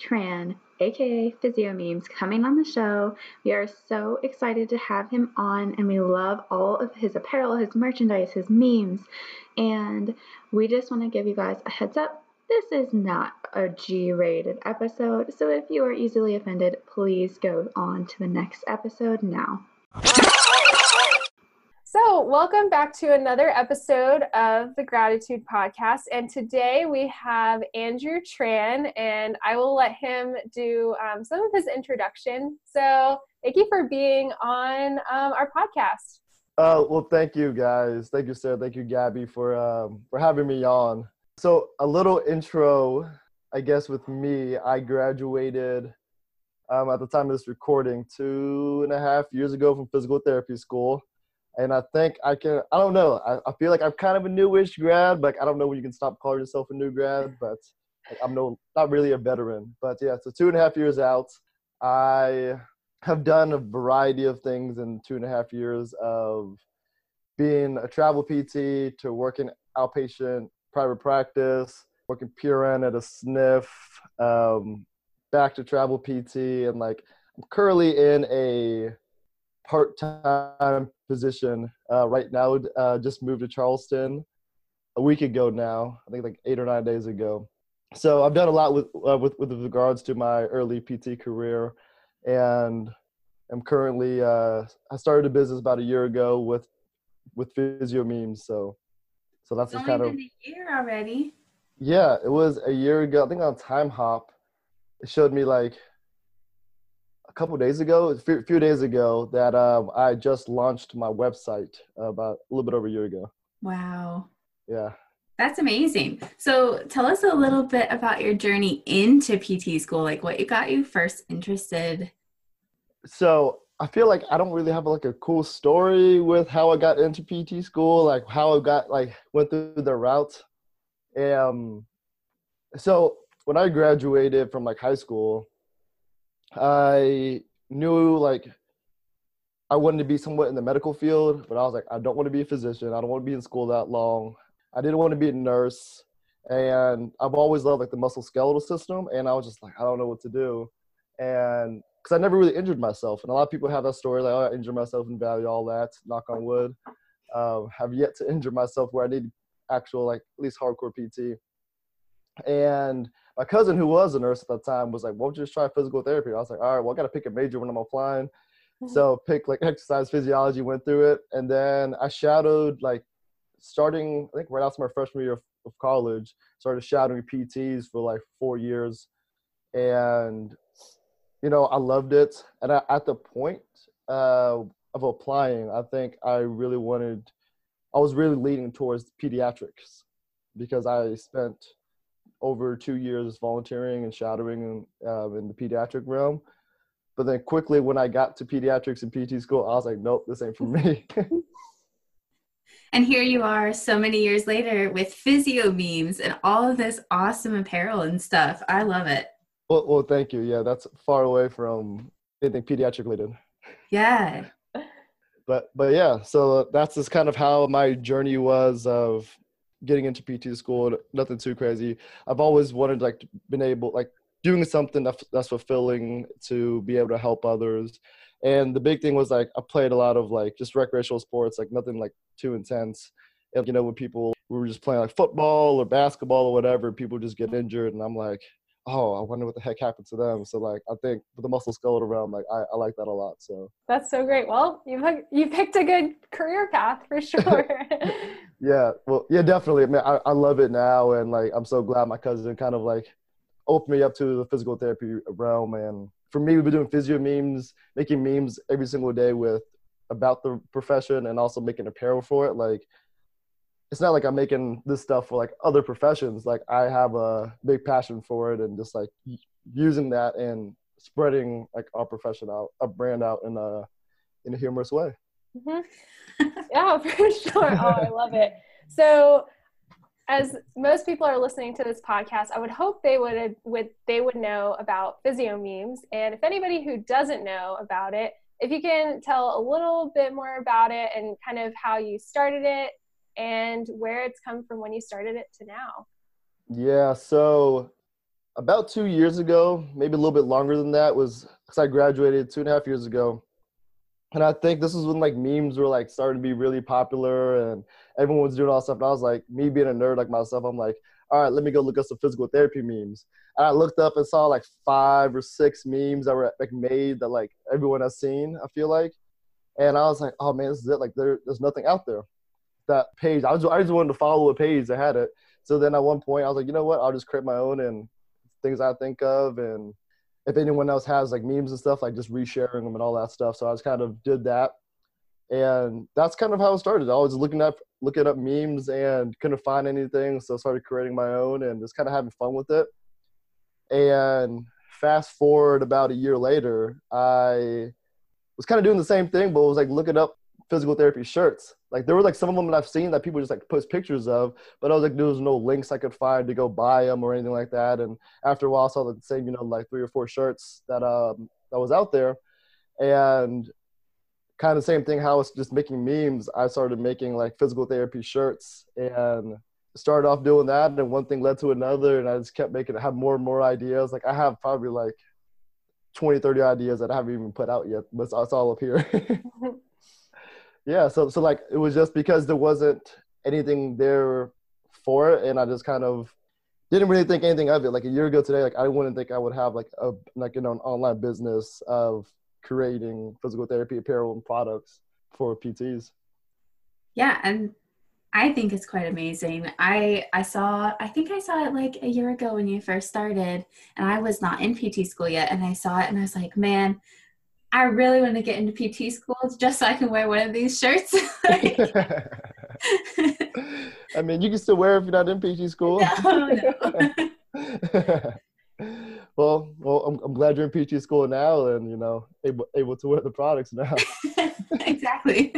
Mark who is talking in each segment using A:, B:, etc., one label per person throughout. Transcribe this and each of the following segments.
A: Tran, aka Physio Memes, coming on the show. We are so excited to have him on, and we love all of his apparel, his merchandise, his memes. And we just want to give you guys a heads up this is not a G rated episode, so if you are easily offended, please go on to the next episode now.
B: So, welcome back to another episode of the Gratitude Podcast. And today we have Andrew Tran, and I will let him do um, some of his introduction. So, thank you for being on um, our podcast.
C: Uh, well, thank you guys. Thank you, Sarah. Thank you, Gabby, for um, for having me on. So, a little intro, I guess, with me. I graduated um, at the time of this recording two and a half years ago from physical therapy school and I think I can. I don't know. I, I feel like I'm kind of a newish grad. Like I don't know when you can stop calling yourself a new grad, but like, I'm no not really a veteran. But yeah, so two and a half years out. I have done a variety of things in two and a half years of being a travel PT to working outpatient private practice, working PRN at a SNF, um, back to travel PT, and like I'm currently in a part-time position uh, right now. Uh, just moved to Charleston a week ago now. I think like eight or nine days ago. So I've done a lot with uh, with with regards to my early PT career, and I'm currently uh, I started a business about a year ago with with physio memes. So so that's
A: it's
C: kind
A: of a year already.
C: Yeah, it was a year ago. I think on Timehop, it showed me like a couple days ago, a few, few days ago, that um, I just launched my website about a little bit over a year ago.
A: Wow.
C: Yeah.
A: That's amazing. So tell us a little bit about your journey into PT school, like what you got you first interested.
C: So I feel like I don't really have like a cool story with how I got into PT school, like how I got like went through the route. Um, so when I graduated from like high school, I knew like I wanted to be somewhat in the medical field, but I was like, I don't want to be a physician. I don't want to be in school that long. I didn't want to be a nurse. And I've always loved like the muscle skeletal system. And I was just like, I don't know what to do. And because I never really injured myself. And a lot of people have that story like, oh, I injured myself in Valley, all that, knock on wood. Um, have yet to injure myself where I need actual, like, at least hardcore PT. And my cousin who was a nurse at the time was like, "Won't you just try physical therapy?" I was like, "All right, well, I got to pick a major when I'm applying." Mm-hmm. So pick like exercise physiology, went through it, and then I shadowed like starting I think right after my freshman year of, of college, started shadowing PTs for like four years, and you know I loved it. And I, at the point uh, of applying, I think I really wanted, I was really leaning towards pediatrics because I spent over two years volunteering and shadowing uh, in the pediatric realm. But then quickly, when I got to pediatrics and PT school, I was like, nope, this ain't for me.
A: and here you are so many years later with physio memes and all of this awesome apparel and stuff. I love it.
C: Well, well thank you. Yeah, that's far away from anything pediatric related.
A: Yeah.
C: But but yeah, so that's just kind of how my journey was of getting into PT school, nothing too crazy. I've always wanted like been able like doing something that's, that's fulfilling to be able to help others. And the big thing was like I played a lot of like just recreational sports, like nothing like too intense. And, you know, when people we were just playing like football or basketball or whatever, people just get injured, and I'm like, oh, I wonder what the heck happened to them. So like, I think the muscle skeletal realm, like I, I like that a lot. So
B: that's so great. Well, you you picked a good career path for sure.
C: yeah, well, yeah, definitely. I mean, I, I love it now, and like, I'm so glad my cousin kind of like opened me up to the physical therapy realm. And for me, we've been doing physio memes, making memes every single day with about the profession, and also making apparel for it. Like, it's not like I'm making this stuff for like other professions. Like I have a big passion for it and just like using that and spreading like our profession out, a brand out in a in a humorous way.
B: Mm-hmm. yeah, for sure. Oh, I love it. So, as most people are listening to this podcast, I would hope they would would they would know about physio memes. And if anybody who doesn't know about it, if you can tell a little bit more about it and kind of how you started it and where it's come from when you started it to now.
C: Yeah, so about two years ago, maybe a little bit longer than that, was because I graduated two and a half years ago. And I think this was when like memes were like starting to be really popular and everyone was doing all stuff. And I was like, me being a nerd like myself, I'm like, all right, let me go look up some physical therapy memes. And I looked up and saw like five or six memes that were like made that like everyone has seen, I feel like. And I was like, oh man, this is it. Like there, there's nothing out there. That page, I, was, I just wanted to follow a page that had it. So then at one point I was like, you know what, I'll just create my own and things I think of and if anyone else has like memes and stuff, like just resharing them and all that stuff. So I just kind of did that. And that's kind of how it started. I was looking up looking up memes and couldn't find anything. So I started creating my own and just kind of having fun with it. And fast forward about a year later, I was kind of doing the same thing, but was like looking up physical therapy shirts. Like there were like some of them that I've seen that people just like post pictures of, but I was like there was no links I could find to go buy them or anything like that. And after a while, I saw the same you know like three or four shirts that um that was out there, and kind of the same thing. How I was just making memes. I started making like physical therapy shirts and started off doing that, and one thing led to another, and I just kept making have more and more ideas. Like I have probably like 20, 30 ideas that I haven't even put out yet, but it's, it's all up here. yeah so so like it was just because there wasn't anything there for it and i just kind of didn't really think anything of it. Like a year ago today like i wouldn't think i would have like a like you know an online business of creating physical therapy apparel and products for pts
A: yeah and i think it's quite amazing. I i saw i think i saw it like a year ago when you first started and i was not in pt school yet and i saw it and i was like man I really want to get into PT school just so I can wear one of these shirts.
C: I mean, you can still wear it if you're not in PT school. No, no. well, well, I'm, I'm glad you're in PT school now, and you know, able able to wear the products now.
A: exactly.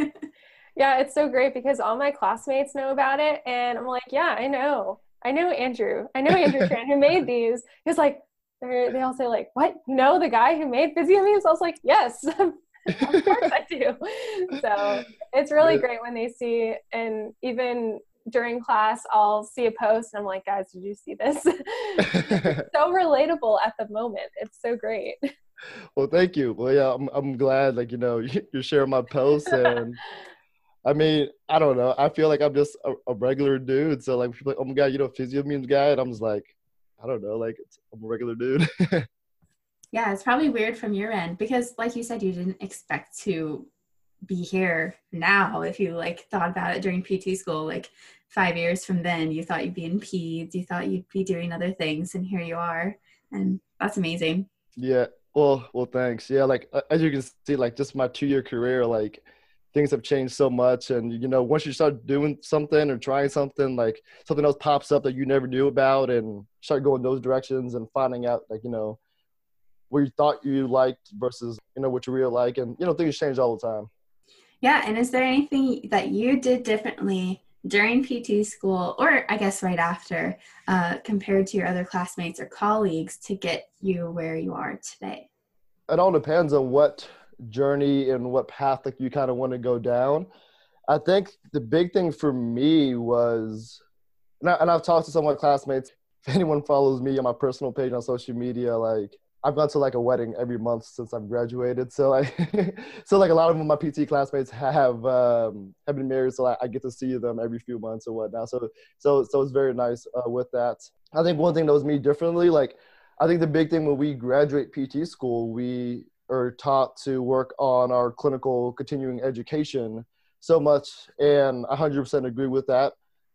B: Yeah, it's so great because all my classmates know about it, and I'm like, yeah, I know. I know Andrew. I know Andrew Tran who made these. He's like, they they all say like, "What? You know the guy who made physio memes?" I was like, "Yes, of course I do." So it's really great when they see, and even during class, I'll see a post and I'm like, "Guys, did you see this?" so relatable at the moment. It's so great.
C: Well, thank you. Well, yeah, I'm I'm glad like you know you're sharing my posts and. I mean, I don't know. I feel like I'm just a, a regular dude. So like, people like, oh my god, you know, physio memes guy, and I'm just like, I don't know, like I'm a regular dude.
A: yeah, it's probably weird from your end because, like you said, you didn't expect to be here now. If you like thought about it during PT school, like five years from then, you thought you'd be in peds, you thought you'd be doing other things, and here you are, and that's amazing.
C: Yeah. Well, well, thanks. Yeah, like as you can see, like just my two-year career, like things have changed so much and you know once you start doing something or trying something like something else pops up that you never knew about and start going those directions and finding out like you know what you thought you liked versus you know what you really like and you know things change all the time.
A: Yeah and is there anything that you did differently during pt school or i guess right after uh, compared to your other classmates or colleagues to get you where you are today?
C: It all depends on what journey and what path like you kind of want to go down. I think the big thing for me was, and, I, I've talked to some of my classmates. If anyone follows me on my personal page on social media, like I've gone to like a wedding every month since I've graduated. So like, so like a lot of my PT classmates have um, have been married, so I, I, get to see them every few months or whatnot. So so so it's very nice uh, with that. I think one thing that was me differently, like I think the big thing when we graduate PT school, we are taught to work on our clinical continuing education so much and 100% agree with that.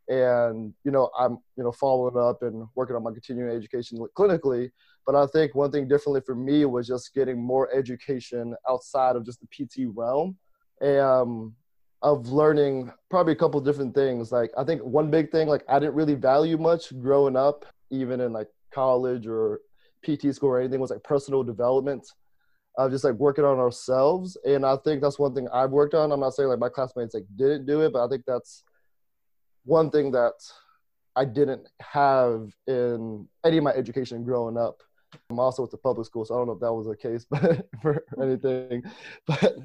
C: And you know i'm you know following up and working on my continuing education clinically but i think one thing differently for me was just getting more education outside of just the pt realm and um, of learning probably a couple different things. Like i think one big thing like i didn't really value much growing up even in like college or PT school or anything was like personal development of just like working on ourselves. And I think that's one thing I've worked on. I'm not saying like my classmates like didn't do it, but I think that's one thing that I didn't have in any of my education growing up. I'm also with the public school, so I don't know if that was the case, but for anything. But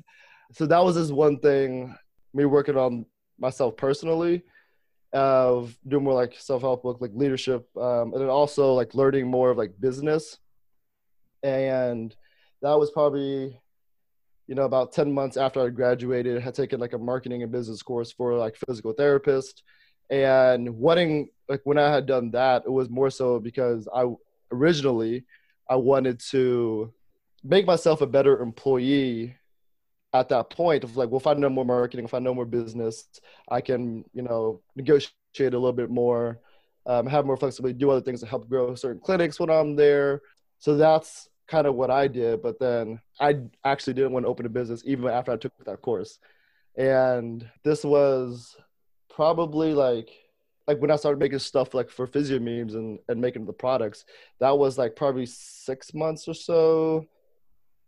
C: so that was just one thing, me working on myself personally, of doing more like self-help book, like leadership, um, and then also like learning more of like business. And that was probably, you know, about 10 months after I graduated, had taken like a marketing and business course for like physical therapist. And wanting like when i had done that it was more so because i originally i wanted to make myself a better employee at that point of like well if i know more marketing if i know more business i can you know negotiate a little bit more um, have more flexibility do other things to help grow certain clinics when i'm there. So that's kind of what i did but then i actually didn't want to open a business even after i took that course and this was probably like like when I started making stuff like for physio memes and, and making the products, that was like probably six months or so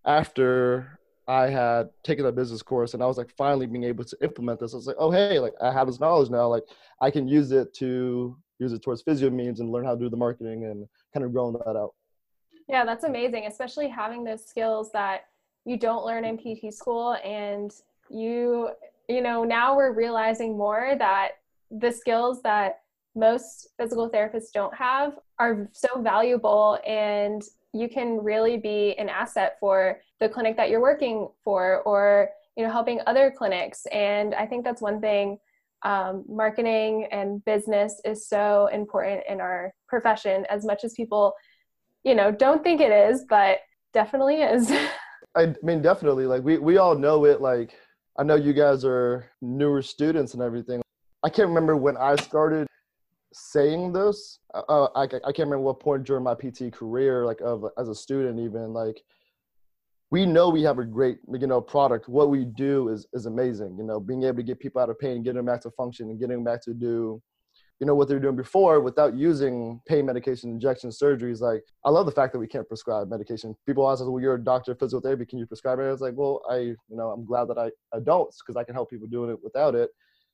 C: after I had taken a business course and I was like finally being able to implement this. I was like, oh hey, like I have this knowledge now. Like I can use it to use it towards physio memes and learn how to do the marketing and kind of growing that out.
B: Yeah, that's amazing, especially having those skills that you don't learn in PT school and you you know, now we're realizing more that the skills that most physical therapists don't have are so valuable and you can really be an asset for the clinic that you're working for or you know helping other clinics. And i think that's one thing um, marketing and business is so important in our profession as much as people you know don't think it is but definitely is
C: i mean definitely like we, we all know it like I know you guys are newer students and everything. I can't remember when I started saying this. Uh, uh I, I can't remember what point during my PT career, like of as a student, even like we know we have a great you know product. What we do is is amazing. You know, being able to get people out of pain, getting them back to function, and getting them back to do you know what they're doing before without using pain medication injection surgeries. Like i love the fact that we can't prescribe medication. People ask us well you're a doctor of physical therapy. Can you prescribe it? I was like well i you know i'm glad that i, I don't because i can help people doing it without it.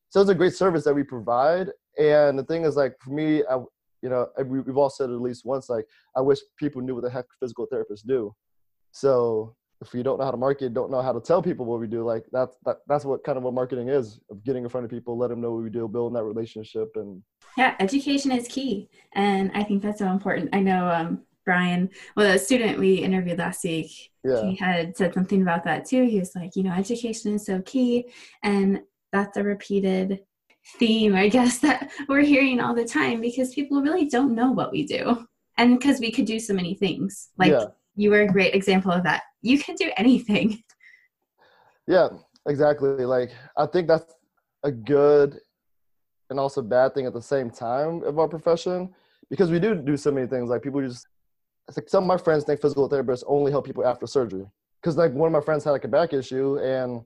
C: So it's a great service that we provide. And the thing is like for me I, you know we've all said it at least once like i wish people knew what the heck physical therapists do. So if you don't know how to market, don't know how to tell people what we do, like that's that, that's what kind of what marketing is of getting in front of people, let them know what we do, building that relationship, and
A: yeah, education is key, and I think that's so important. I know um, Brian, well, a student we interviewed last week, yeah. he had said something about that too. He was like, you know, education is so key, and that's a repeated theme, I guess, that we're hearing all the time because people really don't know what we do, and because we could do so many things, like. Yeah you were a great example of that. You can do anything.
C: Yeah, exactly. Like I think that's a good and also bad thing at the same time of our profession because we do do so many things. Like people just, like some of my friends think physical therapists only help people after surgery. Because like one of my friends had like a back issue and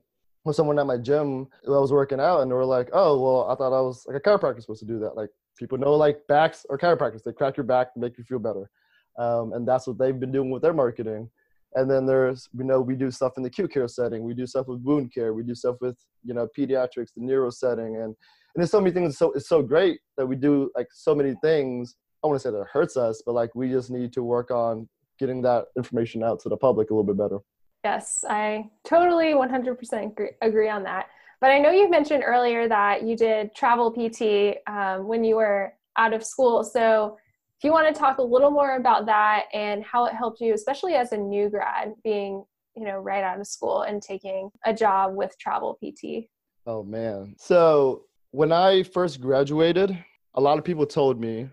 C: with someone at my gym I was working out and they were like, oh well, I thought I was like a chiropractor supposed to do that. Like people know like backs or chiropractors, they crack your back to make you feel better um, and that's what they've been doing with their marketing. And then there's, you know, we do stuff in the acute care setting. We do stuff with wound care. We do stuff with, you know, pediatrics, the neuro setting, and and there's so many things. So it's so great that we do like so many things. I want to say that it hurts us, but like we just need to work on getting that information out to the public a little bit better.
B: Yes, I totally 100% agree, agree on that. But I know you mentioned earlier that you did travel PT um, when you were out of school. So if you want to talk a little more about that and how it helped you, especially as a new grad, being you know right out of school and taking a job with travel PT.
C: Oh man. So when I first graduated, a lot of people told me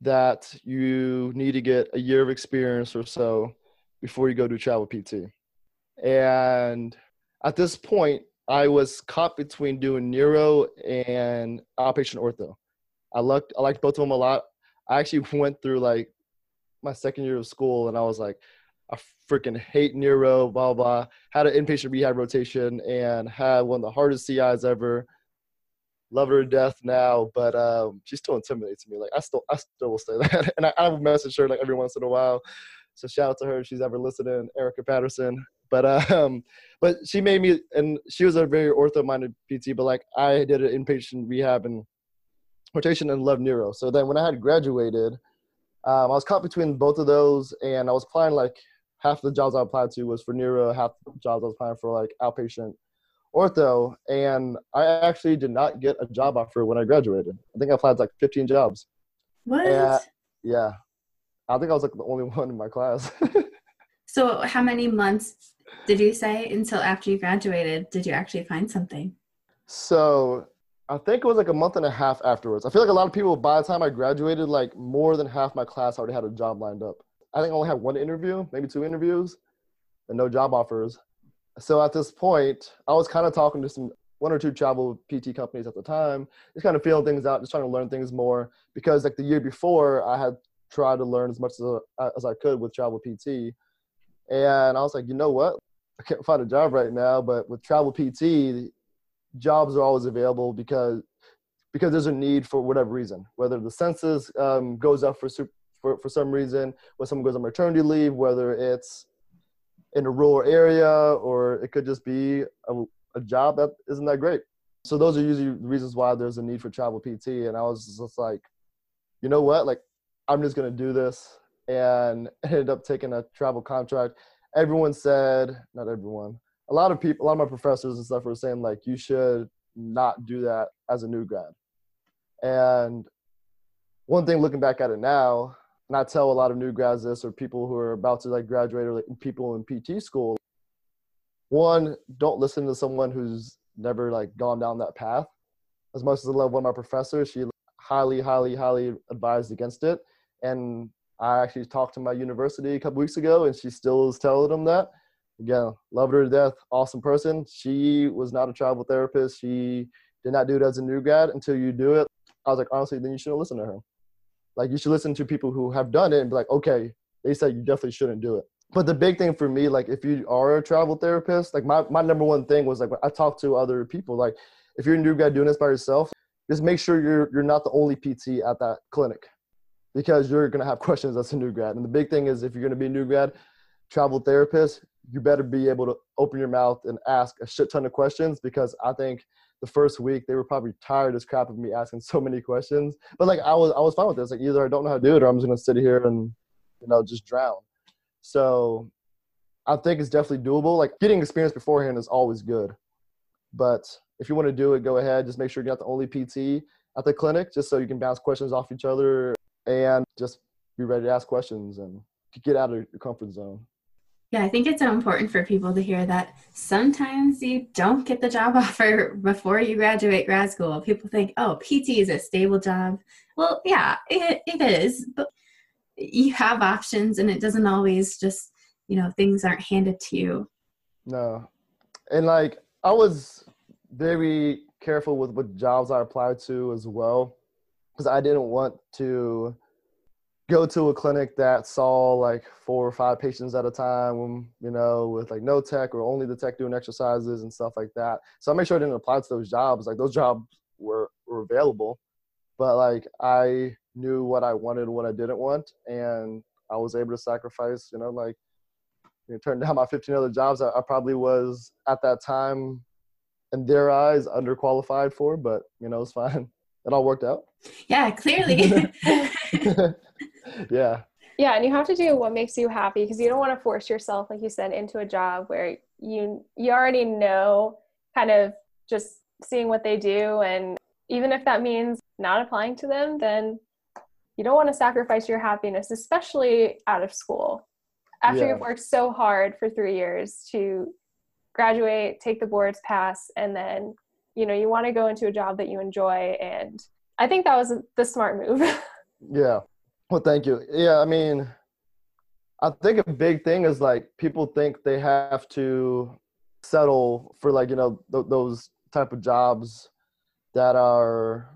C: that you need to get a year of experience or so before you go to travel PT. And at this point, I was caught between doing neuro and outpatient ortho. I liked I liked both of them a lot. I actually went through like my second year of school and I was like, I freaking hate neuro, blah, blah. Had an inpatient rehab rotation and had one of the hardest CIs ever. Love her to death now, but um, she still intimidates me. Like I still, I still will say that, and I, I message her like every once in a while. So shout out to her if she's ever listening, Erica Patterson. But um, but she made me, and she was a very ortho-minded PT. But like I did an inpatient rehab and rotation and loved neuro. So then when I had graduated, um, I was caught between both of those, and I was applying like half the jobs I applied to was for neuro, half the jobs I was applying for like outpatient ortho, and I actually did not get a job offer when I graduated. I think I applied to like 15 jobs.
D: What?
C: And, yeah, I think I was like the only one in my class.
D: so, how many months did you say until after you graduated did you actually find something?
C: So, I think it was like a month and a half afterwards. I feel like a lot of people by the time I graduated, like more than half my class already had a job lined up. I think I only had one interview, maybe two interviews, and no job offers so at this point, I was kind of talking to some one or two travel PT companies at the time, just kind of feeling things out, just trying to learn things more. Because like the year before, I had tried to learn as much as, uh, as I could with travel PT, and I was like, you know what, I can't find a job right now, but with travel PT, jobs are always available because because there's a need for whatever reason, whether the census um, goes up for, for for some reason, when someone goes on maternity leave, whether it's in a rural area, or it could just be a, a job that isn't that great. So those are usually reasons why there's a need for travel PT. And I was just like, you know what? Like, I'm just gonna do this, and ended up taking a travel contract. Everyone said, not everyone, a lot of people, a lot of my professors and stuff were saying like, you should not do that as a new grad. And one thing looking back at it now, and I tell a lot of new grads this or people who are about to like graduate or like people in PT school. One, don't listen to someone who's never like gone down that path. As much as I love one of my professors, she highly, highly, highly advised against it. And I actually talked to my university a couple weeks ago, and she still is telling them that. Again, loved her to death, awesome person. She was not a travel therapist. She did not do it as a new grad until you do it. I was like, honestly, then you shouldn't listen to her. Like you should listen to people who have done it and be like, okay, they said you definitely shouldn't do it. But the big thing for me, like if you are a travel therapist, like my, my number one thing was like I talked to other people, like if you're a new guy doing this by yourself, just make sure you're you're not the only PT at that clinic because you're gonna have questions as a new grad. And the big thing is if you're gonna be a new grad travel therapist, you better be able to open your mouth and ask a shit ton of questions because I think the first week they were probably tired as crap of me asking so many questions. But like I was I was fine with this. Like either I don't know how to do it or I'm just gonna sit here and you know just drown. So I think it's definitely doable. Like getting experience beforehand is always good. But if you want to do it, go ahead. Just make sure you're not the only PT at the clinic, just so you can bounce questions off each other and just be ready to ask questions and get out of your comfort zone.
D: Yeah, I think it's so important for people to hear that sometimes you don't get the job offer before you graduate grad school. People think, oh, PT is a stable job. Well, yeah, it, it is, but you have options and it doesn't always just, you know, things aren't handed to you.
C: No. And like, I was very careful with what jobs I applied to as well because I didn't want to go to a clinic that saw like four or five patients at a time, um, you know, with like no tech or only the tech doing exercises and stuff like that. So I made sure I didn't apply to those jobs. Like those jobs were, were available, but like I knew what I wanted and what I didn't want. And I was able to sacrifice, you know, like you know, turn down my 15 other jobs I, I probably was at that time in their eyes underqualified for, but you know, it's fine. It all worked out.
D: Yeah, clearly.
C: yeah.
B: Yeah, and you have to do what makes you happy because you don't want to force yourself, like you said, into a job where you you already know kind of just seeing what they do and even if that means not applying to them, then you don't want to sacrifice your happiness, especially out of school. After yeah. you've worked so hard for three years to graduate, take the boards, pass, and then you know you want to go into a job that you enjoy. And I think that was the smart move.
C: yeah, well, thank you. Yeah, I mean, I think a big thing is like people think they have to settle for like you know th- those type of jobs that are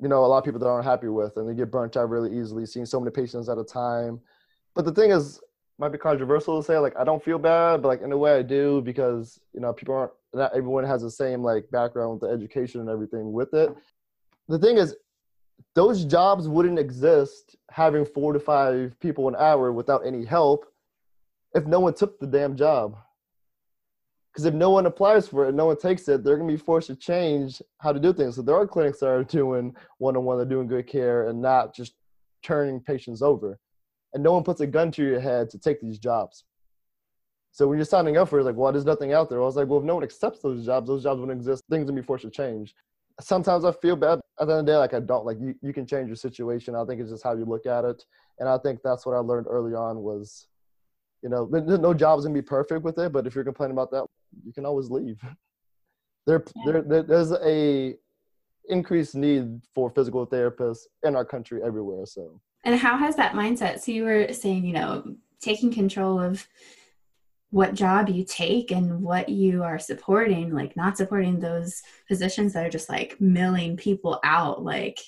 C: you know a lot of people that aren't happy with and they get burnt out really easily seeing so many patients at a time but the thing is might be controversial to say like i don't feel bad but like in a way i do because you know people aren't not everyone has the same like background with the education and everything with it the thing is those jobs wouldn't exist having four to five people an hour without any help if no one took the damn job. Because if no one applies for it, and no one takes it, they're going to be forced to change how to do things. So there are clinics that are doing one-on-one, they're doing good care, and not just turning patients over. And no one puts a gun to your head to take these jobs. So when you're signing up for it, like, well, there's nothing out there. I was like, well, if no one accepts those jobs, those jobs wouldn't exist. Things would be forced to change. Sometimes I feel bad. At the end of the day, like I don't like you. You can change your situation. I think it's just how you look at it. And I think that's what I learned early on was, you know, no job's gonna be perfect with it. But if you're complaining about that, you can always leave. There, yeah. there, there's a increased need for physical therapists in our country everywhere. So.
D: And how has that mindset? So you were saying, you know, taking control of what job you take and what you are supporting, like not supporting those positions that are just like milling people out, like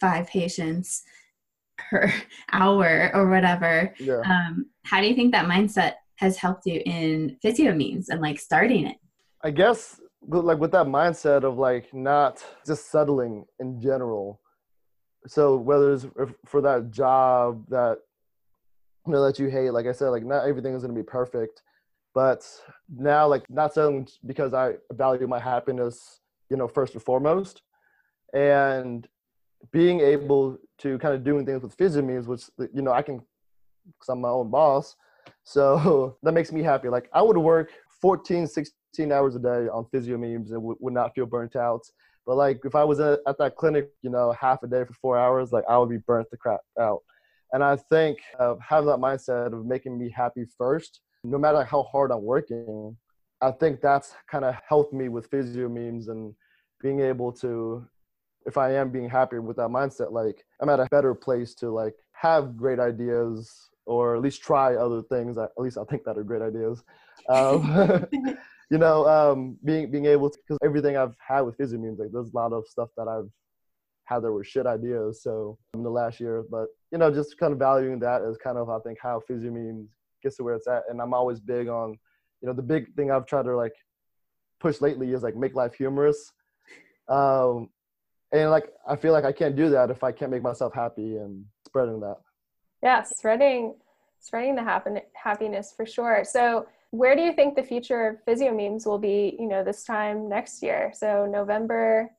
D: five patients per hour or whatever. Yeah. Um, how do you think that mindset has helped you in physio memes and like starting it?
C: I guess like with that mindset of like not just settling in general. So whether it's for that job that you know that you hate, like I said, like not everything is gonna be perfect. But now like not settling because I value my happiness, you know, first and foremost. And being able to kind of doing things with PhysioMemes, which you know I can, because I'm my own boss. So that makes me happy. Like I would work 14, 16 hours a day on PhysioMemes and w- would not feel burnt out. But like if I was at, at that clinic, you know, half a day for four hours, like I would be burnt the crap out. And I think uh, having that mindset of making me happy first, no matter how hard I'm working, I think that's kind of helped me with PhysioMemes and being able to if I am being happy with that mindset, like I'm at a better place to like have great ideas or at least try other things. At least I think that are great ideas. Um, you know, um, being being able to because everything I've had with PhysioMemes, like there's a lot of stuff that I've had that were shit ideas. So in the last year, but you know, just kind of valuing that as kind of I think how PhysioMemes gets to where it's at. And I'm always big on, you know, the big thing I've tried to like push lately is like make life humorous. Um, and like i feel like i can't do that if i can't make myself happy and spreading that.
B: Yeah spreading spreading the happen- happiness for sure. So where do you think the future of PhysioMemes will be you know this time next year? So november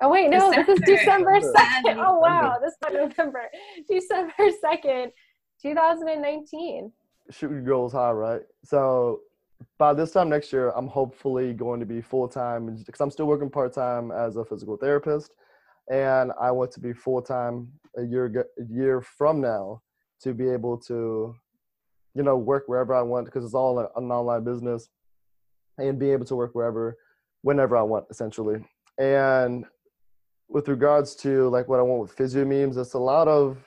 B: oh wait no december. this is december. 2nd oh wow this is november. December 2nd 2019
C: shooting goals high right so by this time next year i'm hopefully going to be full-time because i'm still working part-time as a physical therapist and I want to be full time a year a year from now to be able to, you know, work wherever I want because it's all an online business, and be able to work wherever, whenever I want, essentially. And with regards to like what I want with physio memes, it's a lot of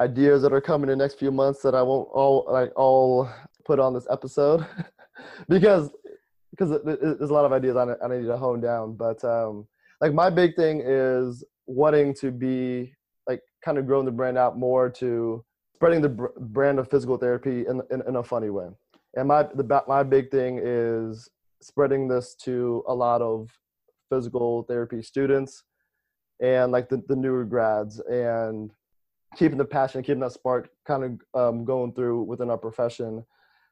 C: ideas that are coming in the next few months that I won't all like all put on this episode because because there's a lot of ideas I, I need to hone down, but. um like my big thing is wanting to be like kind of growing the brand out more to spreading the br- brand of physical therapy in, in, in a funny way. And my the my big thing is spreading this to a lot of physical therapy students and like the, the newer grads and keeping the passion, keeping that spark kind of um, going through within our profession.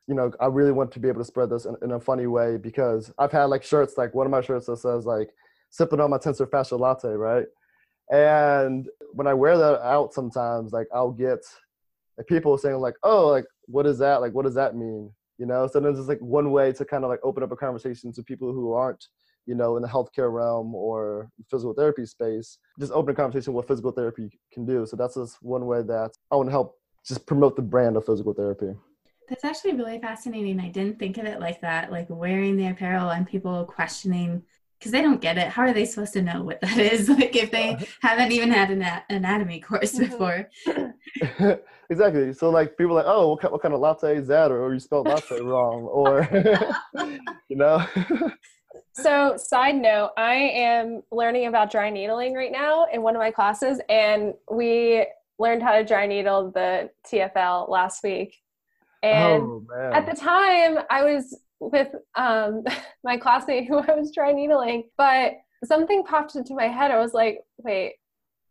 C: You know, I really want to be able to spread this in, in a funny way because I've had like shirts, like one of my shirts that says like sipping on my tensor fascia latte, right? And when I wear that out sometimes, like I'll get like people saying like, oh, like what is that? Like what does that mean? You know, so then it's like one way to kind of like open up a conversation to people who aren't, you know, in the healthcare realm or physical therapy space, just open a conversation what physical therapy can do. So that's just one way that I want to help just promote the brand of physical therapy.
D: That's actually really fascinating. I didn't think of it like that, like wearing the apparel and people questioning because they don't get it. How are they supposed to know what that is? Like if they haven't even had an anatomy course mm-hmm. before.
C: exactly. So like people are like, oh, what, kind, what kind of latte is that? Or, or you spelled latte wrong, or you know.
B: So side note, I am learning about dry needling right now in one of my classes, and we learned how to dry needle the TFL last week. And oh, at the time, I was with um, my classmate who I was dry needling, but something popped into my head. I was like, wait,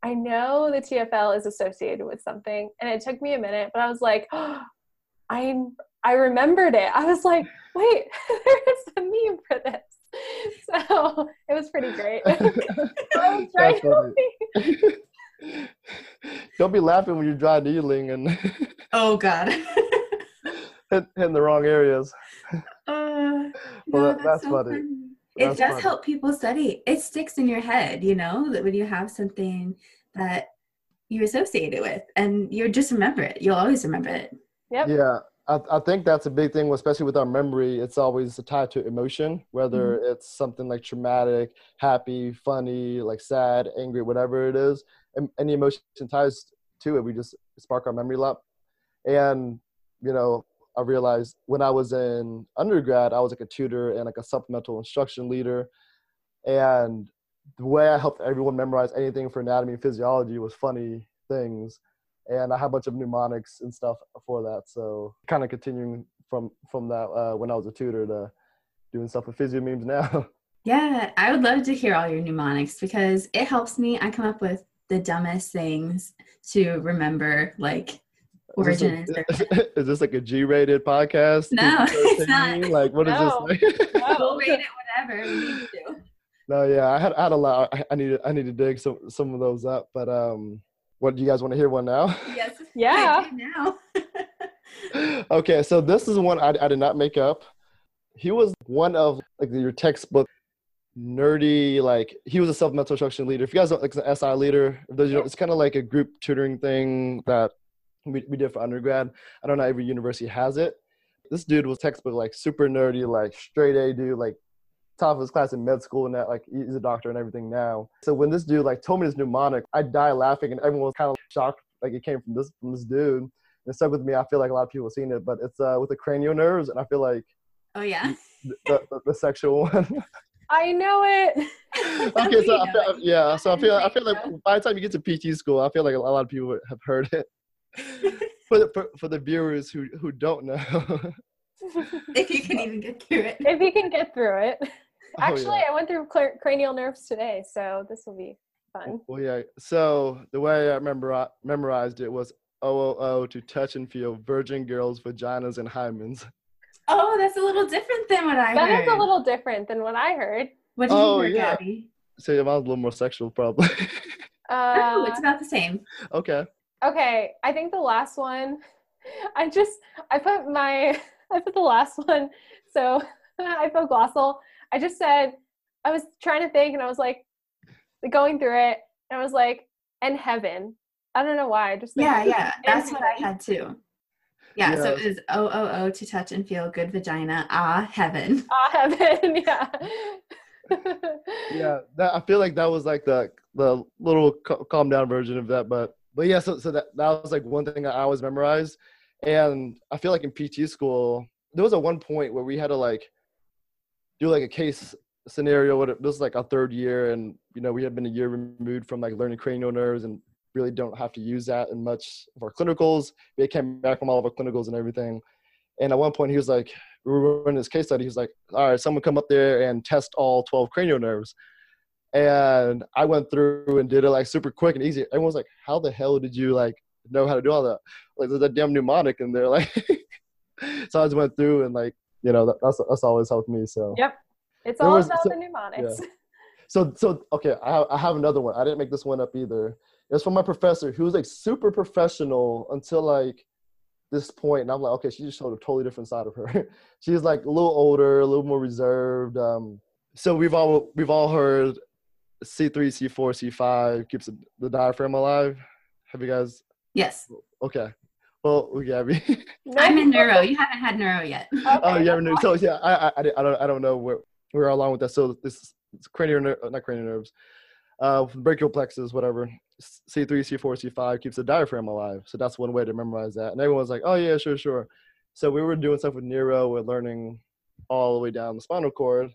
B: I know the TFL is associated with something, and it took me a minute, but I was like, oh, I I remembered it. I was like, wait, there's a meme for this. So it was pretty great.
C: That's funny. Don't be laughing when you're dry needling and
D: Oh God.
C: hit, hitting the wrong areas.
D: Uh,
C: Well,
D: no,
C: that- that's funny.
D: It
C: That's
D: does
C: funny.
D: help people study. It sticks in your head, you know, that when you have something that you associate it with and you just remember it. You'll always remember it.
B: Yep.
C: Yeah, I, I think that's a big thing, especially with our memory. It's always tied to emotion, whether mm-hmm. it's something like traumatic, happy, funny, like sad, angry, whatever it is. And any emotion ties to it, we just spark our memory lot. And, you know, I realized when I was in undergrad, I was like a tutor and like a supplemental instruction leader. And the way I helped everyone memorize anything for anatomy and physiology was funny things and I had a bunch of mnemonics and stuff for that. So kind of continuing from from that uh, when I was a tutor to doing stuff with physio memes now.
D: Yeah, I would love to hear all your mnemonics because it helps me. I come up with the dumbest things to remember, like origin
C: is, this a, is this like a G-rated podcast?
D: No, it's not.
C: Like what is
B: No.
C: this? Like?
B: No.
D: We'll rate it whatever we need to.
C: no, yeah, I had I had a lot. I, I need I need to dig some some of those up. But um, what do you guys want to hear one now?
D: Yes.
B: Yeah.
D: Now.
C: okay, so this is one I, I did not make up. He was one of like your textbook nerdy like he was a supplemental instruction leader. If you guys don't like an SI leader, those, you know, it's kind of like a group tutoring thing that we, we did for undergrad. I don't know every university has it. This dude was textbook like super nerdy, like straight A dude, like top of his class in med school and that like he's a doctor and everything now. So when this dude like told me this mnemonic, I died laughing and everyone was kind of shocked like it came from this from this dude. And it stuck with me. I feel like a lot of people have seen it, but it's uh with the cranial nerves and I feel like
D: Oh yeah.
C: the, the, the sexual one.
B: I know it.
C: okay, so I feel,
D: it.
C: yeah, so I feel I feel like by the time you get to PT school, I feel like a lot of people have heard it. for the for, for the viewers who who don't know.
D: if you can even get through it.
B: if you can get through it.
C: Oh,
B: Actually,
C: yeah.
B: I went through cl- cranial nerves today, so this will be fun.
C: Well, yeah. So the way I remember memorized it was OOO to touch and feel virgin girls' vaginas and hymens.
D: Oh, that's a little different than what I
B: That
D: heard.
B: is a little different than what I heard.
D: What did
C: Oh,
D: you hear,
C: yeah.
D: Gabby?
C: So yeah, mine's a little more sexual, probably.
B: Uh,
D: oh, it's about the same.
C: okay.
B: Okay, I think the last one. I just I put my I put the last one. So I put glossal. I just said I was trying to think, and I was like going through it, and I was like, and heaven. I don't know why. I just
D: Yeah,
B: it
D: yeah.
B: and
D: That's what I had too. Yeah, so it was O O O to touch and feel good vagina. Ah, heaven.
B: Ah, heaven. Yeah.
C: Yeah, that, I feel like that was like the the little ca- calm down version of that, but but yeah, so so that that was like one thing I always memorized, and I feel like in PT school there was a one point where we had to like do like a case scenario. What this was like our third year, and you know we had been a year removed from like learning cranial nerves, and really don't have to use that in much of our clinicals. We came back from all of our clinicals and everything, and at one point he was like, we were running this case study. He was like, all right, someone come up there and test all 12 cranial nerves. And I went through and did it like super quick and easy. Everyone was like, how the hell did you like know how to do all that? Like there's a damn mnemonic in there. Like, so I just went through and like, you know, that, that's, that's always helped me. So,
B: Yep. It's
C: There
B: all
C: was-
B: about
C: so-
B: the mnemonics.
C: so, so, okay. I have, I have another one. I didn't make this one up either. it's from my professor who was like super professional until like this point, and I'm like, okay, she just showed a totally different side of her. She's like a little older, a little more reserved. Um, so we've all we've all heard C3, C4, C5 keeps the- the diaphragm alive. Have you guys?
D: Yes.
C: Okay. Well, Gabby.
D: I'm in neuro. You haven't had neuro yet.
C: oh, you
B: haven't.
C: no, so yeah, I, I, I I don't, I don't know where we're along with that. So this it's cranial, ner- uh, not cranial nerves, uh, brachial plexus, whatever. C3, C4, C5 keeps the diaphragm alive. So that's one way to memorize that. And everyone's like, oh yeah, sure, sure. So we were doing stuff with neuro, We're learning all the way down the spinal cord.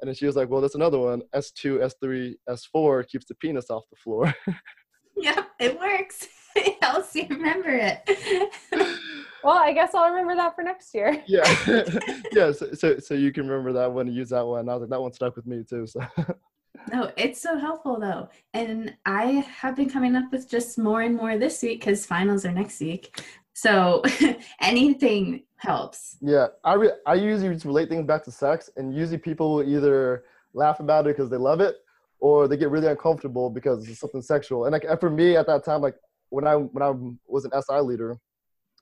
C: And then she was like, well, that's another one. S2, S3, S4 keeps the penis off the floor.
D: Yep, it works. It helps you remember it.
B: Well, I guess I'll remember that for next year.
C: yeah. yeah. So, so, so you can remember that one and use that one. I was like, that one stuck with me too. So.
D: No, it's so helpful though. And I have been coming up with just more and more this week because finals are next week. So anything helps.
C: Yeah, I re- I usually just relate things back to sex, and usually people will either laugh about it because they love it, or they get really uncomfortable because it's something sexual. And like and for me at that time, like when I when I was an SI leader,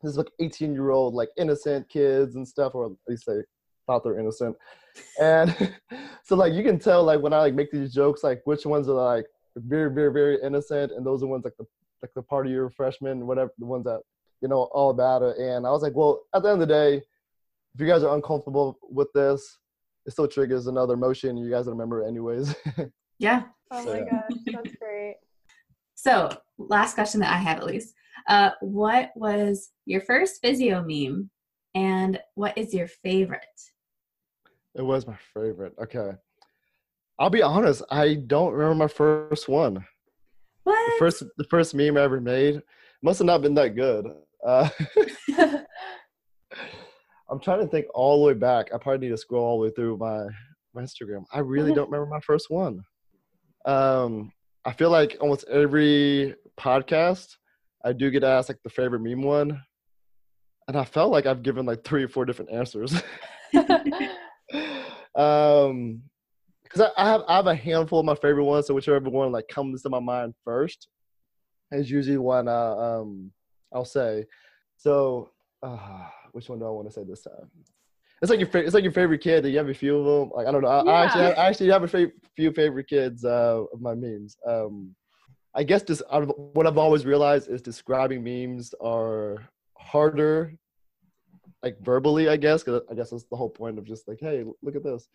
C: this is like 18 year old like innocent kids and stuff, or at least they thought they're innocent. And so like you can tell like when I like make these jokes, like which ones are like very very very innocent, and those are ones like the like the party year freshmen, whatever the ones that you know all about it. And I was like, well, at the end of the day, if you guys are uncomfortable with this, it still triggers another emotion. You guys remember it anyways.
D: Yeah.
B: Oh my
C: Yeah.
B: gosh, that's great.
D: So last question that I have at least. Uh, what was your first physio meme and what is your favorite?
C: It was my favorite. Okay. I'll be honest, I don't remember my first one. The
D: What?
C: first the first meme I ever made must have not been that good. Uh, I'm trying to think all the way back. I probably need to scroll all the way through my, my Instagram. I really don't remember my first one. Um, I feel like almost every podcast I do get asked like the favorite meme one. And I felt like I've given like three or four different answers. um because I, I have I have a handful of my favorite ones, so whichever one like comes to my mind first is usually one uh, um I'll say. So uh, which one do I want to say this time? It's like your fa- it's like your favorite kid. Do you have a few of them? Like I don't know. I, I actually have, I actually have a fa- few favorite kids uh, of my memes. Um, I guess just what I've always realized is describing memes are harder, like verbally. I guess because I guess that's the whole point of just like, hey, look at this.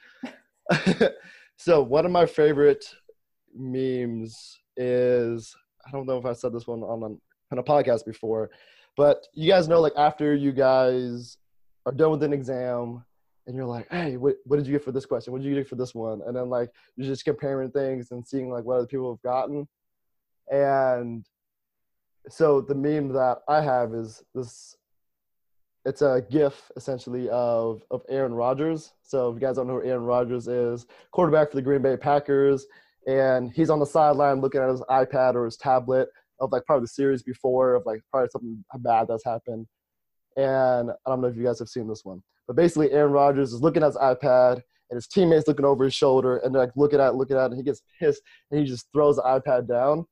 C: so one of my favorite memes is I don't know if I said this one on on a podcast before, but you guys know like after you guys are done with an exam and you're like, hey, what, what did you get for this question? What did you get for this one? And then like you're just comparing things and seeing like what other people have gotten. And so the meme that I have is this it's a gif essentially of of Aaron Rodgers. So if you guys don't know who Aaron Rodgers is, quarterback for the Green Bay Packers, and he's on the sideline looking at his iPad or his tablet of like probably the series before of like probably something bad that's happened. And I don't know if you guys have seen this one, but basically Aaron Rodgers is looking at his iPad and his teammates looking over his shoulder and they're like looking at it, looking at it, and he gets pissed and he just throws the iPad down.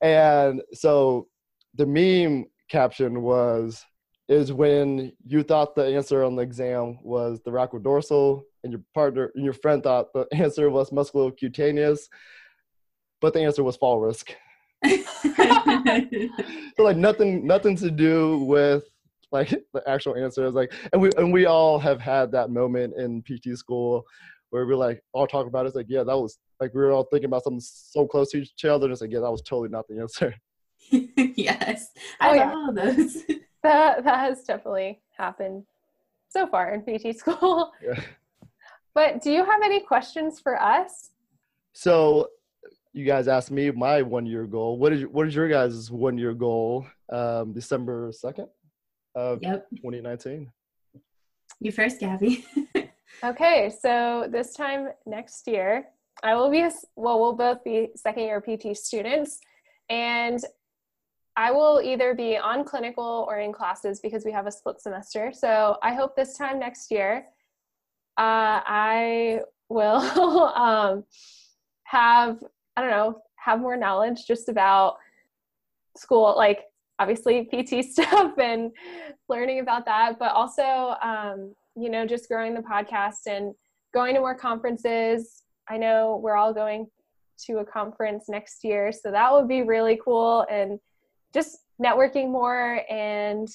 C: And so the meme caption was is when you thought the answer on the exam was the dorsal and your partner and your friend thought the answer was musculocutaneous, but the answer was fall risk. So like nothing nothing to do with like the actual answer is like and we and we all have had that moment in PT school where we're like all talk about it. It's like, yeah, that was like we were all thinking about something so close to each other, and it's like, yeah, that was totally not the answer.
D: yes. I
B: Oh,
D: love
B: yeah.
D: all those.
B: that that has definitely happened so far in PT school.
C: Yeah.
B: But do you have any questions for us?
C: So you guys asked me my one year goal. What is what is your guys' one year goal? Um, December second of
D: yep.
C: 2019.
D: You first, Gabby.
B: Okay, so this time next year, I will be, well, we'll both be second year PT students, and I will either be on clinical or in classes because we have a split semester. So I hope this time next year, uh, I will um, have, I don't know, have more knowledge just about school, like obviously PT stuff and learning about that, but also, um, you know, just growing the podcast and going to more conferences. I know we're all going to a conference next year, so that would be really cool and just networking more and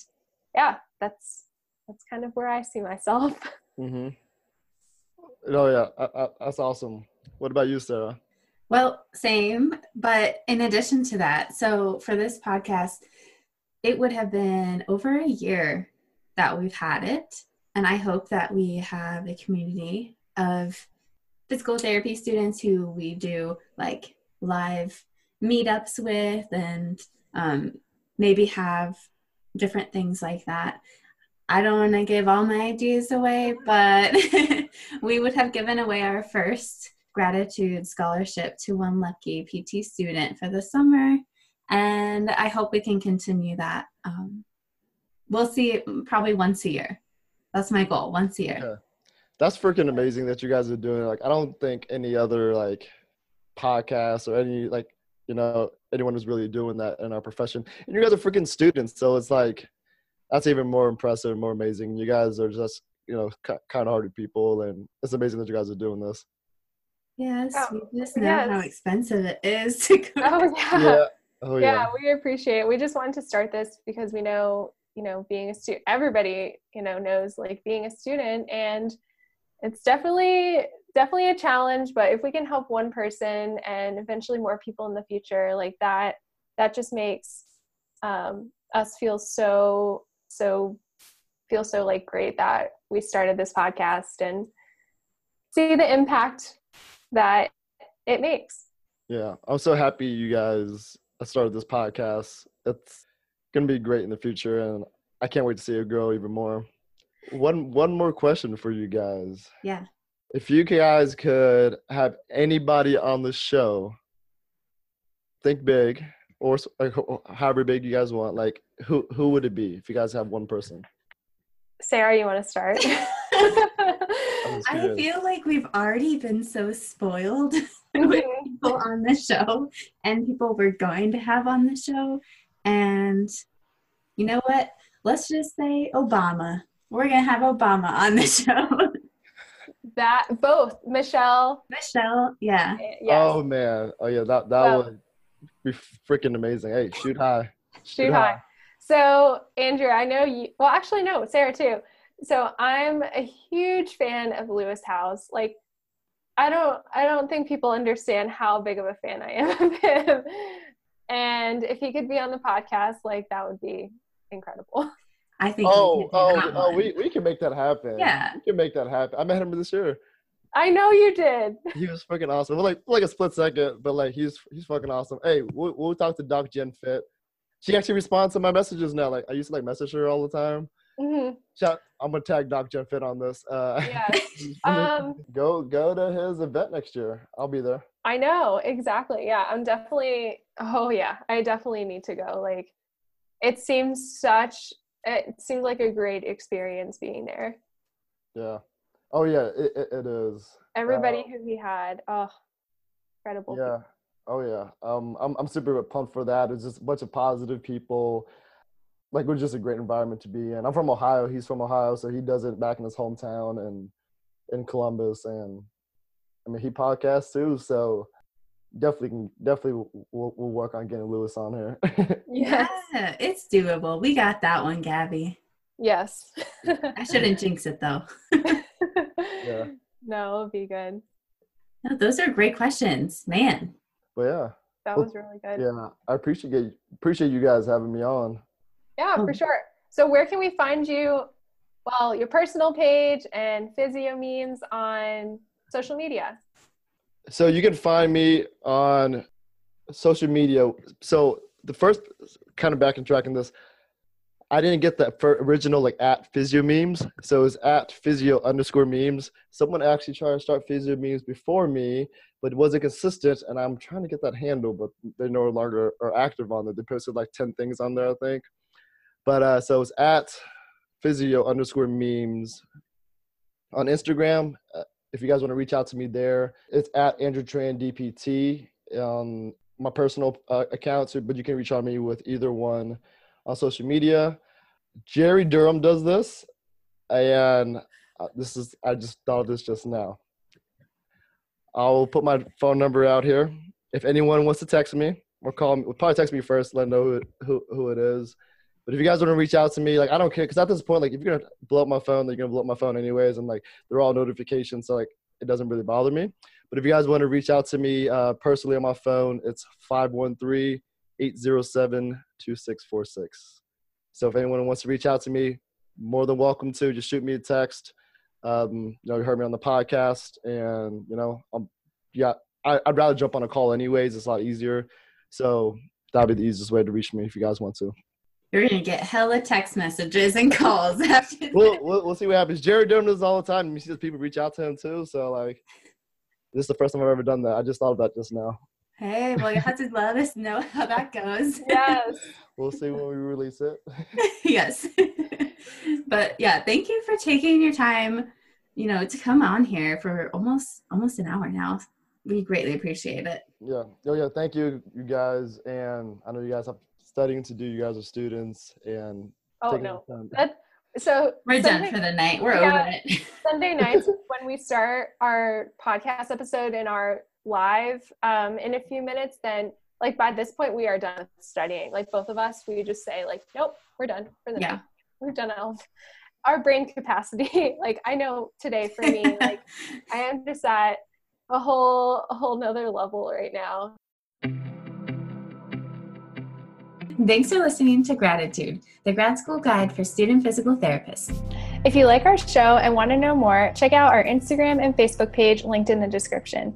B: yeah, that's that's kind of where I see myself.
C: Mm-hmm. Oh yeah, I, I, that's awesome. What about you, Sarah?
D: Well, same, but in addition to that, so for this podcast, it would have been over a year that we've had it. And I hope that we have a community of physical therapy students who we do like live meetups with and um, maybe have different things like that. I don't want to give all my ideas away, but we would have given away our first gratitude scholarship to one lucky PT student for the summer. And I hope we can continue that. Um, we'll see probably once a year. That's my goal, once a year.
C: Yeah. That's freaking amazing that you guys are doing. Like, I don't think any other like podcast or any like you know anyone is really doing that in our profession. And you guys are freaking students, so it's like that's even more impressive, and more amazing. You guys are just you know kind-hearted people, and it's amazing that you guys are doing this.
D: Yes,
B: Oh,
D: we just know
B: yes.
D: how expensive it is to go.
B: Oh yeah.
C: Yeah. Oh
B: yeah.
C: yeah.
B: we appreciate it. We just wanted to start this because we know, you know, being a student, everybody, you know, knows like being a student and it's definitely, definitely a challenge, but if we can help one person and eventually more people in the future like that, that just makes um, us feel so, so, feel so like great that we started this podcast and see the impact that it makes.
C: Yeah, I'm so happy you guys started this podcast. It's gonna be great in the future, and I can't wait to see it grow even more. One one more question for you guys:
D: Yeah.
C: If you guys could have anybody on the show, think big, or s- like, however big you guys want. Like, who who would it be if you guys have one person?
B: Sarah, you want to start?
C: I'm just
D: I
C: curious.
D: feel like we've already been so spoiled with mm-hmm. people on the show and people we're going to have on the show. And you know what? Let's just say Obama. We're going to have Obama on the show.
B: that both Michelle.
D: Michelle, yeah.
B: eh, Yes,
C: Oh man! Oh yeah, that that
B: Well-
C: would be freaking amazing. Hey, shoot high!
B: shoot high. So Andrew, I know you. Well, actually, no, Sarah too. So I'm a huge fan of Lewis Howes. Like, I don't, I don't think people understand how big of a fan I am of him. And if he could be on the podcast, like that would be incredible.
D: I think
C: Oh,
D: we could
C: oh,
D: that
C: oh,
D: one.
C: we, we can make that happen.
D: Yeah.
C: We can make that happen. I met him this year.
B: I know you did.
C: He was freaking awesome. For like like a split second, but like he's he's fucking awesome. Hey, we'll, we'll talk to Doc Jen Fit. She actually responds to my messages now. Like I used to like message her all the time.
B: hmm
C: Shout, I'm gonna tag Doc Jen Fit on this. Uh,
B: Yes. Um,
C: go go to his event next year. I'll be there.
B: I know exactly. Yeah, I'm definitely. Oh yeah, I definitely need to go. Like, it seems such. It seemed like a great experience being there.
C: Yeah. Oh yeah, it, it, it is.
B: Everybody
C: Uh,
B: who he had, oh, incredible.
C: Yeah. Oh yeah. Um, I'm I'm super pumped for that. It's just a bunch of positive people. Like it was just a great environment to be in. I'm from Ohio. He's from Ohio, so he does it back in his hometown and in Columbus. And I mean, he podcasts too, so definitely can definitely we'll, we'll work on getting Lewis on here.
D: Yeah, it's doable. We got that one, Gabby.
B: Yes.
D: I shouldn't jinx it though.
C: Yeah.
B: No, it'll be good.
D: No, those are great questions, man.
C: but yeah,
B: That
C: Well,
B: was really good.
C: yeah, I appreciate appreciate you guys having me on.
B: Yeah,
D: Oh.
B: for sure. So where can we find you? Well, your personal page and physio memes on social media.
C: So you can find me on social media. So the first kind of back and tracking this, I didn't get that fir- original like at physio memes. So it was at physio underscore memes. Someone actually tried to start physio memes before me, but it wasn't consistent. And I'm trying to get that handle, but they no longer are active on it. They posted like 10 things on there, I think. But uh, so it's at physio underscore memes on Instagram. If you guys want to reach out to me there, it's at Andrew Tran DPT on my personal uh, accounts, but you can reach out to me with either one on social media. Jerry Durham does this, and uh, this is I just thought of this just now. I'll put my phone number out here. If anyone wants to text me or call me, probably text me first, let them know who, who, who it is. But if you guys want to reach out to me, like I don't care, because at this point, like if you're gonna blow up my phone, then you're gonna blow up my phone anyways, and like they're all notifications, so like it doesn't really bother me. But if you guys want to reach out to me uh, personally on my phone, it's 513 807 2646. So if anyone wants to reach out to me, more than welcome to. Just shoot me a text. Um, you know, you heard me on the podcast, and you know, I'm, yeah, I, I'd rather jump on a call anyways. It's a lot easier. So that'd be the easiest way to reach me if you guys want to.
D: You're gonna get hella text messages and calls after
C: We'll, we'll, we'll see what happens. Jared doing this all the time. and He sees people reach out to him too. So like, This is the first time I've ever done that. I just thought of that just now.
D: Hey, well, you have to let us know how that goes.
B: Yes.
C: We'll see when we release it.
D: yes. but yeah, thank you for taking your time, you know, to come on here for almost almost an hour now. We greatly appreciate it.
C: Yeah. Oh yeah. Thank you, you guys. And I know you guys have studying to do. You guys are students, and
B: Oh no. That, so
D: We're
B: Sunday-
D: done for the night. We're
B: Yeah.
D: over it.
B: Sunday nights when we start our podcast episode and our live um, in a few minutes, then like by this point we are done studying. Like both of us, we just say like, nope, we're done for the
D: Yeah.
B: night. We're done. All our brain capacity. like I know today for me, like I am just at a whole a whole nother level right now.
D: Thanks for listening to Gratitude, the grad school guide for student physical therapists.
B: If you like our show and want to know more, check out our Instagram and Facebook page linked in the description.